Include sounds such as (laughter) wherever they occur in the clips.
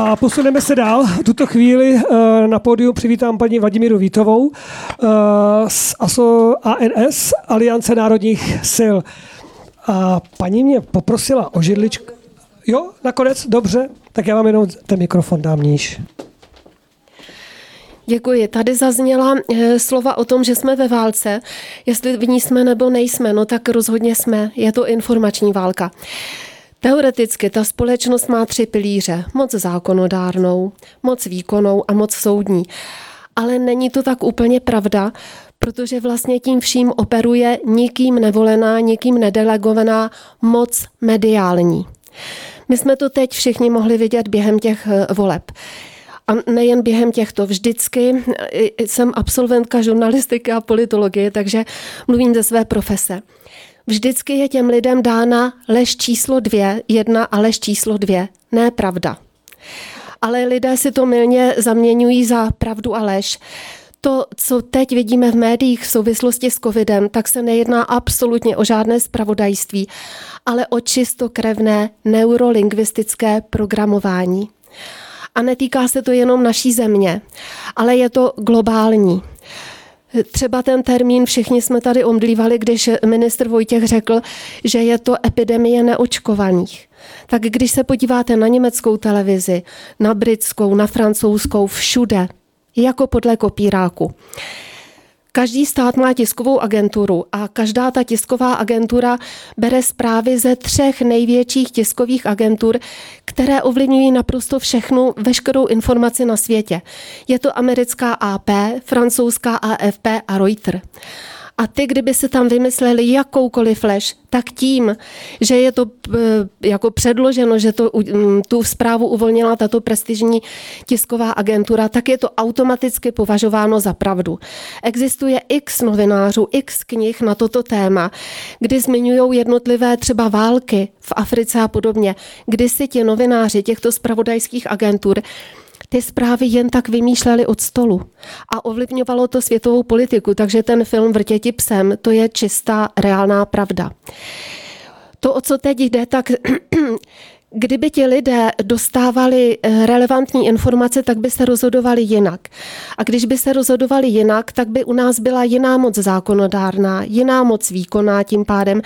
A posuneme se dál. V tuto chvíli eh, na pódiu přivítám paní Vladimíru Vítovou eh, z ASO ANS, Aliance národních sil. A paní mě poprosila o židličku. Jo, nakonec, dobře, tak já vám jenom ten mikrofon dám níž. Děkuji. Tady zazněla e, slova o tom, že jsme ve válce. Jestli v ní jsme nebo nejsme, no tak rozhodně jsme. Je to informační válka. Teoreticky ta společnost má tři pilíře. Moc zákonodárnou, moc výkonnou a moc soudní. Ale není to tak úplně pravda, protože vlastně tím vším operuje nikým nevolená, nikým nedelegovaná moc mediální. My jsme to teď všichni mohli vidět během těch eh, voleb. A nejen během těchto, vždycky jsem absolventka žurnalistiky a politologie, takže mluvím ze své profese. Vždycky je těm lidem dána lež číslo dvě, jedna a lež číslo dvě. Ne pravda. Ale lidé si to milně zaměňují za pravdu a lež. To, co teď vidíme v médiích v souvislosti s covidem, tak se nejedná absolutně o žádné spravodajství, ale o čistokrevné neurolingvistické programování. A netýká se to jenom naší země, ale je to globální. Třeba ten termín všichni jsme tady omdlívali, když ministr Vojtěch řekl, že je to epidemie neočkovaných. Tak když se podíváte na německou televizi, na britskou, na francouzskou, všude, jako podle kopíráku. Každý stát má tiskovou agenturu a každá ta tisková agentura bere zprávy ze třech největších tiskových agentur, které ovlivňují naprosto všechnu, veškerou informaci na světě. Je to americká AP, francouzská AFP a Reuters. A ty, kdyby se tam vymysleli jakoukoliv lež, tak tím, že je to eh, jako předloženo, že to, mm, tu zprávu uvolnila tato prestižní tisková agentura, tak je to automaticky považováno za pravdu. Existuje x novinářů, x knih na toto téma, kdy zmiňují jednotlivé třeba války v Africe a podobně, kdy si ti novináři těchto spravodajských agentur ty zprávy jen tak vymýšleli od stolu a ovlivňovalo to světovou politiku, takže ten film Vrtěti psem, to je čistá reálná pravda. To, o co teď jde, tak (clears throat) Kdyby ti lidé dostávali eh, relevantní informace, tak by se rozhodovali jinak. A když by se rozhodovali jinak, tak by u nás byla jiná moc zákonodárná, jiná moc výkonná tím pádem.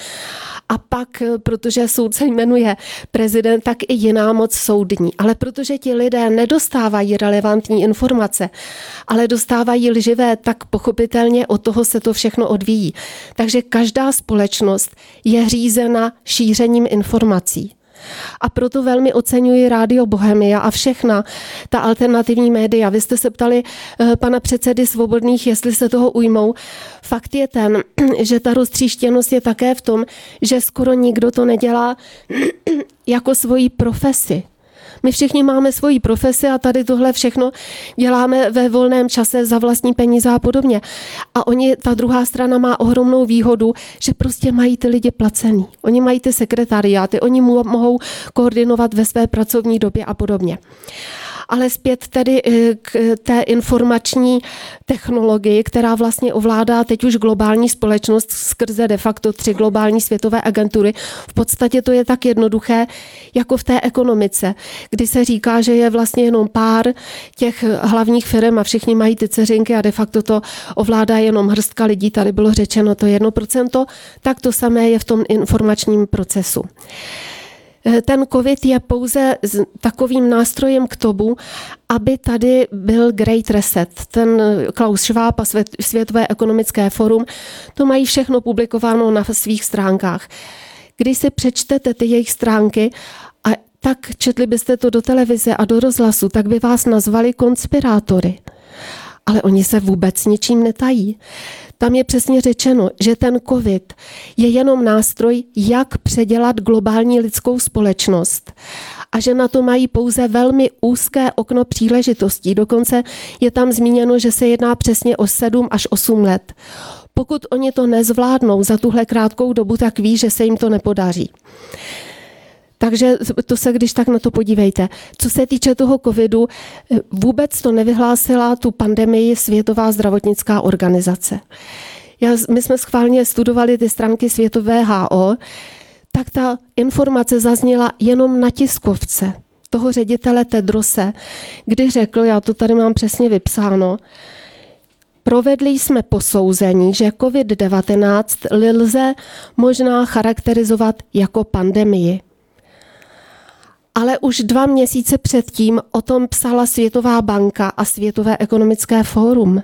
A pak, eh, protože soudce jmenuje prezident, tak i jiná moc soudní. Ale protože ti lidé nedostávají relevantní informace, ale dostávají lživé, tak pochopitelně od toho se to všechno odvíjí. Takže každá společnost je řízena šířením informací. A proto velmi oceňuji Rádio Bohemia a všechna ta alternativní média. Vy jste se ptali eh, pana předsedy Svobodných, jestli se toho ujmou. Fakt je ten, (clears throat) že ta roztříštěnost je také v tom, že skoro nikdo to nedělá (clears throat) jako svoji profesi. My všichni máme svoji profesi a tady tohle všechno děláme ve volném čase za vlastní peníze a podobně. A oni, ta druhá strana má ohromnou výhodu, že prostě mají ty lidi placený. Oni mají ty sekretariáty, oni mohou koordinovat ve své pracovní době a podobně ale zpět tedy eh, k té informační technologii, která vlastně ovládá teď už globální společnost skrze de facto tři globální světové agentury. V podstatě to je tak jednoduché jako v té ekonomice, kdy se říká, že je vlastně jenom pár těch hlavních firm a všichni mají ty ceřinky a de facto to ovládá jenom hrstka lidí, tady bylo řečeno to jedno procento, tak to samé je v tom informačním procesu. Eh, ten COVID je pouze takovým nástrojem k tomu, aby tady byl Great Reset. Ten eh, Klaus Schwab a Světové ekonomické forum, to mají všechno publikováno na svých stránkách. Když si přečtete ty jejich stránky a tak četli byste to do televize a do rozhlasu, tak by vás nazvali konspirátory. Ale oni se vůbec ničím netají. Tam je přesně řečeno, že ten COVID je jenom nástroj, jak předělat globální lidskou společnost a že na to mají pouze velmi úzké okno příležitostí. Dokonce je tam zmíněno, že se jedná přesně o 7 až 8 let. Pokud oni to nezvládnou za tuhle krátkou dobu, tak ví, že se jim to nepodaří. Takže to se když tak na to podívejte. Co se týče toho covidu, vůbec to nevyhlásila tu pandemii Světová zdravotnická organizace. Já, my jsme schválně studovali ty stránky Světové HO, tak ta informace zazněla jenom na tiskovce. toho ředitele Tedrose, kdy řekl, já to tady mám přesně vypsáno, Provedli jsme posouzení, že COVID-19 lze možná charakterizovat jako pandemii. Ale už dva měsíce předtím o tom psala Světová banka a Světové ekonomické fórum.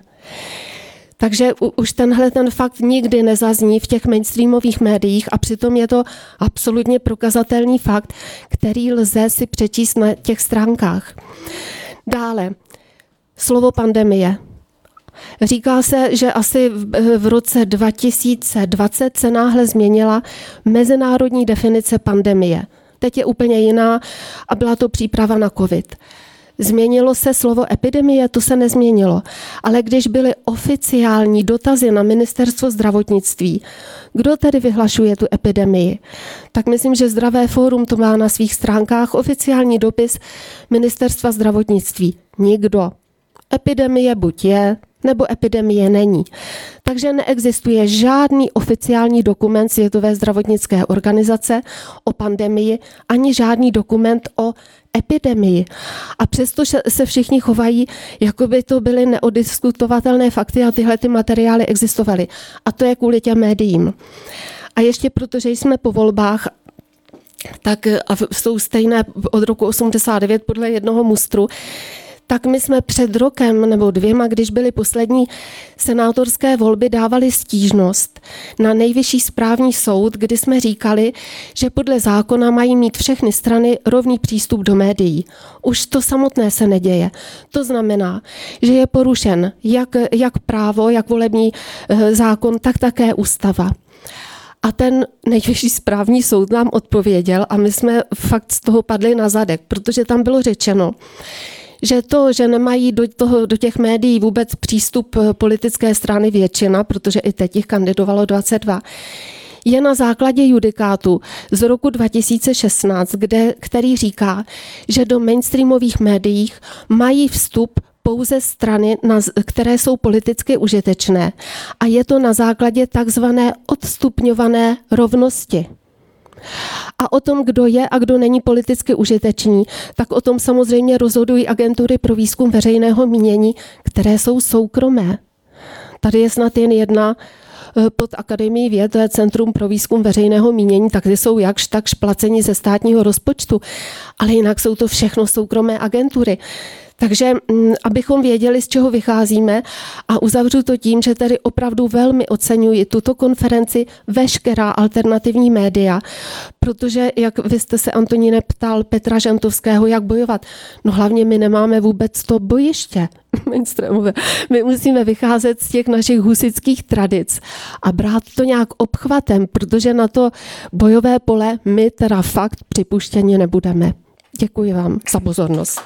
Takže už tenhle ten fakt nikdy nezazní v těch mainstreamových médiích a přitom je to absolutně prokazatelný fakt, který lze si přečíst na těch stránkách. Dále, slovo pandemie. Říká se, že asi v roce 2020 se náhle změnila mezinárodní definice pandemie. Teď je úplně jiná a byla to příprava na COVID. Změnilo se slovo epidemie, to se nezměnilo. Ale když byly oficiální dotazy na ministerstvo zdravotnictví, kdo tedy vyhlašuje tu epidemii, tak myslím, že Zdravé fórum to má na svých stránkách oficiální dopis ministerstva zdravotnictví. Nikdo. Epidemie buď je, nebo epidemie není. Takže neexistuje žádný oficiální dokument Světové zdravotnické organizace o pandemii, ani žádný dokument o epidemii. A přesto se všichni chovají, jako by to byly neodiskutovatelné fakty a tyhle ty materiály existovaly. A to je kvůli těm médiím. A ještě protože jsme po volbách tak a jsou stejné od roku 89 podle jednoho mustru, tak my jsme před rokem nebo dvěma, když byly poslední senátorské volby, dávali stížnost na nejvyšší správní soud, kdy jsme říkali, že podle zákona mají mít všechny strany rovný přístup do médií. Už to samotné se neděje. To znamená, že je porušen jak, jak právo, jak volební eh, zákon, tak také ústava. A ten nejvyšší správní soud nám odpověděl a my jsme fakt z toho padli na zadek, protože tam bylo řečeno, že to, že nemají do, toho, do těch médií vůbec přístup eh, politické strany většina, protože i teď jich kandidovalo 22, je na základě judikátu z roku 2016, kde, který říká, že do mainstreamových médiích mají vstup pouze strany, které jsou politicky užitečné. A je to na základě takzvané odstupňované rovnosti. A o tom, kdo je a kdo není politicky užitečný, tak o tom samozřejmě rozhodují agentury pro výzkum veřejného mínění, které jsou soukromé. Tady je snad jen jedna eh, pod Akademií věd, to je Centrum pro výzkum veřejného mínění, tak ty jsou jakž tak placeni ze státního rozpočtu, ale jinak jsou to všechno soukromé agentury. Takže mm, abychom věděli, z čeho vycházíme a uzavřu to tím, že tady opravdu velmi oceňuji tuto konferenci, veškerá alternativní média, protože, jak vy jste se, Antoníne, ptal Petra Žantovského, jak bojovat, no hlavně my nemáme vůbec to bojiště. (laughs) My musíme vycházet z těch našich husických tradic a brát to nějak obchvatem, protože na to bojové pole my teda fakt připuštěni nebudeme. Děkuji vám za pozornost.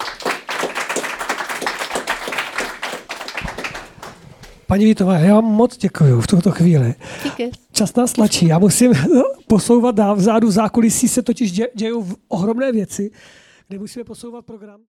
Paní Vítová, já vám moc děkuji v tuto chvíli. Díky. Čas nás tlačí. Já musím (laughs) posouvat dál. Vzadu zákulisí se totiž dějou ohromné věci, kde musíme posouvat program.